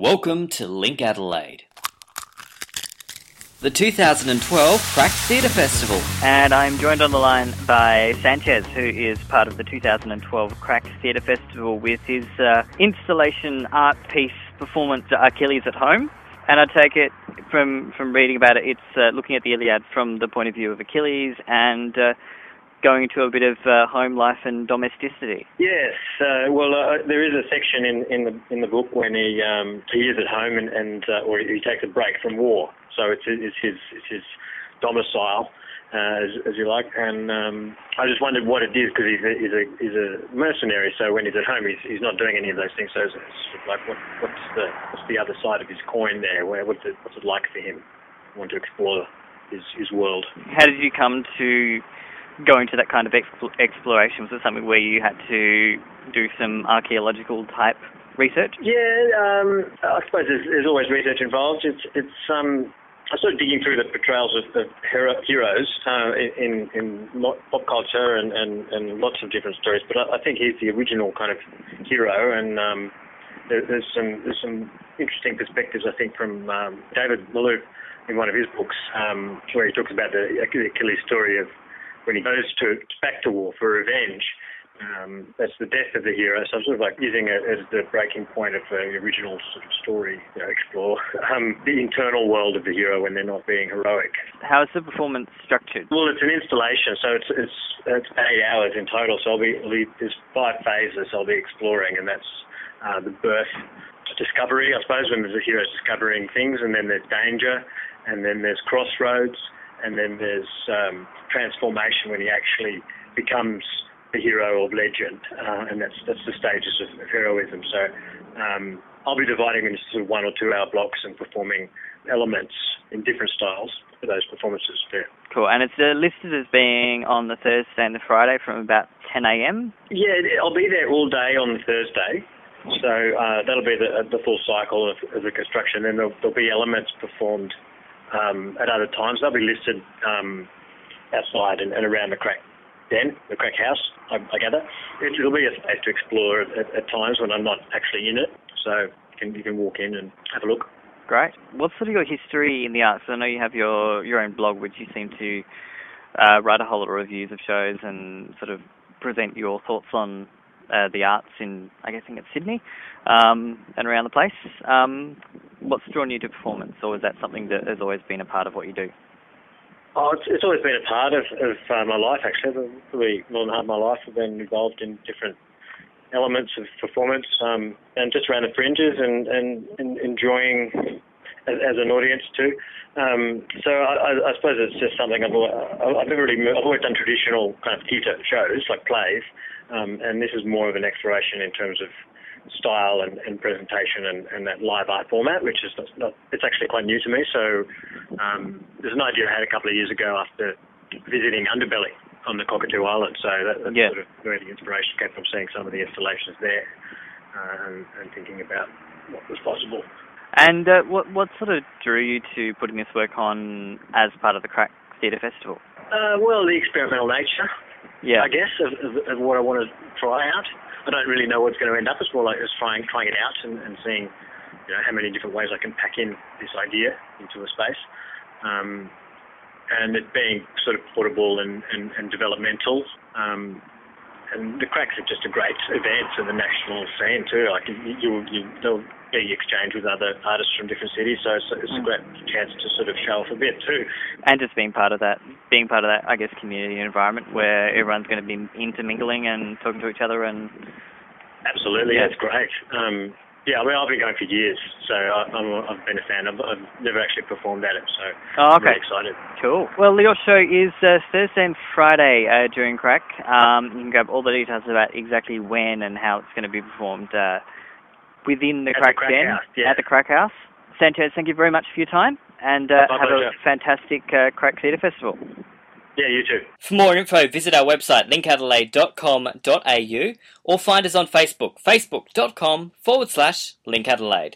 Welcome to Link Adelaide. The 2012 Crack Theatre Festival. And I'm joined on the line by Sancz, who is part of the 2012 Crack Theatre Festival with his uh, installation art piece performance Achilles at Home. And I take it from, from reading about it, it's uh, looking at the Iliad from the point of view of Achilles and uh, going into a bit of uh, home life and domesticity. Yes, uh, well, uh, there is a section in, in the in the book when he um, he is at home and, and uh, or he takes a break from war. So it's it's his it's his domicile, uh, as, as you like. And um, I just wondered what it is because he's a, he's a he's a mercenary. So when he's at home, he's he's not doing any of those things. So it's, it's like what what's the what's the other side of his coin there? Where what's it what's it like for him? I want to explore his his world. How did you come to go to that kind of exp- exploration? Was it something where you had to do some archaeological type research? Yeah, um, I suppose there's, there's, always research involved. It's it's um, I started digging through the portrayals of, of hero, heroes uh, in in pop culture and, and, and lots of different stories, but I, I think he's the original kind of hero, and um, there, there's some there's some interesting perspectives I think from um, David Malouf in one of his books um, where he talks about the Achilles story of when he goes to back to war for revenge. Um, that's the death of the hero. So I'm sort of like using it as the breaking point of the original sort of story, you know, explore um, the internal world of the hero when they're not being heroic. How is the performance structured? Well, it's an installation, so it's it's it's eight hours in total. So I'll be, there's five phases I'll be exploring, and that's uh, the birth, discovery, I suppose, when there's a hero discovering things, and then there's danger, and then there's crossroads, and then there's um, transformation when he actually becomes the hero of legend, uh, and that's that's the stages of, of heroism. So um, I'll be dividing into sort of one or two hour blocks and performing elements in different styles for those performances there. Cool, and it's uh, listed as being on the Thursday and the Friday from about 10 a.m. Yeah, I'll be there all day on the Thursday. So uh, that'll be the, the full cycle of, of the construction. Then there'll, there'll be elements performed um, at other times. They'll be listed um, outside and, and, around the crack den, the crack house, I, I gather. It, will be a space to explore at, at, times when I'm not actually in it, so you can, you can walk in and have a look. Great. What's sort of your history in the arts? I know you have your, your own blog, which you seem to uh, write a whole lot of reviews of shows and sort of present your thoughts on uh, the arts in, I guess, I think it's Sydney um, and around the place. Um, what's drawn you to performance, or is that something that has always been a part of what you do? Oh, it's, it's always been a part of, of uh, my life, actually. Probably more than half my life I've been involved in different elements of performance um, and just around the fringes and, and, and enjoying as, as, an audience too. Um, so I, I, suppose it's just something I've, I've never really I've always done traditional kind of theatre shows like plays, um, and this is more of an exploration in terms of style and, and presentation and, and, that live art format, which is not, it's actually quite new to me. So um, there's an idea I had a couple of years ago after visiting Underbelly on the Cockatoo Island. So that, that's yeah. sort of where the inspiration came from seeing some of the installations there uh, and, and, thinking about what was possible. And uh, what what sort of drew you to putting this work on as part of the Crack Theatre Festival? Uh, well, the experimental nature, yeah. I guess, of, of, of what I want to try out. I don't really know what's going to end up. It's more like just trying trying it out and, and seeing you know how many different ways I can pack in this idea into a space. Um, and it being sort of portable and, and, and developmental. Um, and the cracks are just a great event for the national scene too. Like you, you, they'll be exchanged with other artists from different cities, so it's, it's a mm. great chance to sort of show off a bit too. And just being part of that, being part of that, I guess, community environment where everyone's going to be intermingling and talking to each other and. Absolutely, yeah. that's great. Um, yeah, I mean, I've been going for years, so I, have been a fan. I've, I've, never actually performed at it, so oh, okay. I'm really excited. Cool. Well, your show is uh, Thursday and Friday uh, during Crack. Um, you can grab all the details about exactly when and how it's going to be performed uh, within the at Crack, the crack Den house, yeah. at the Crack House. Sancz, thank you very much for your time, and uh, have pleasure. a fantastic uh, Crack Theatre Festival. Yeah, you too. For more info, visit our website linkadelaide.com.au or find us on Facebook, facebook.com forward slash linkadelaide.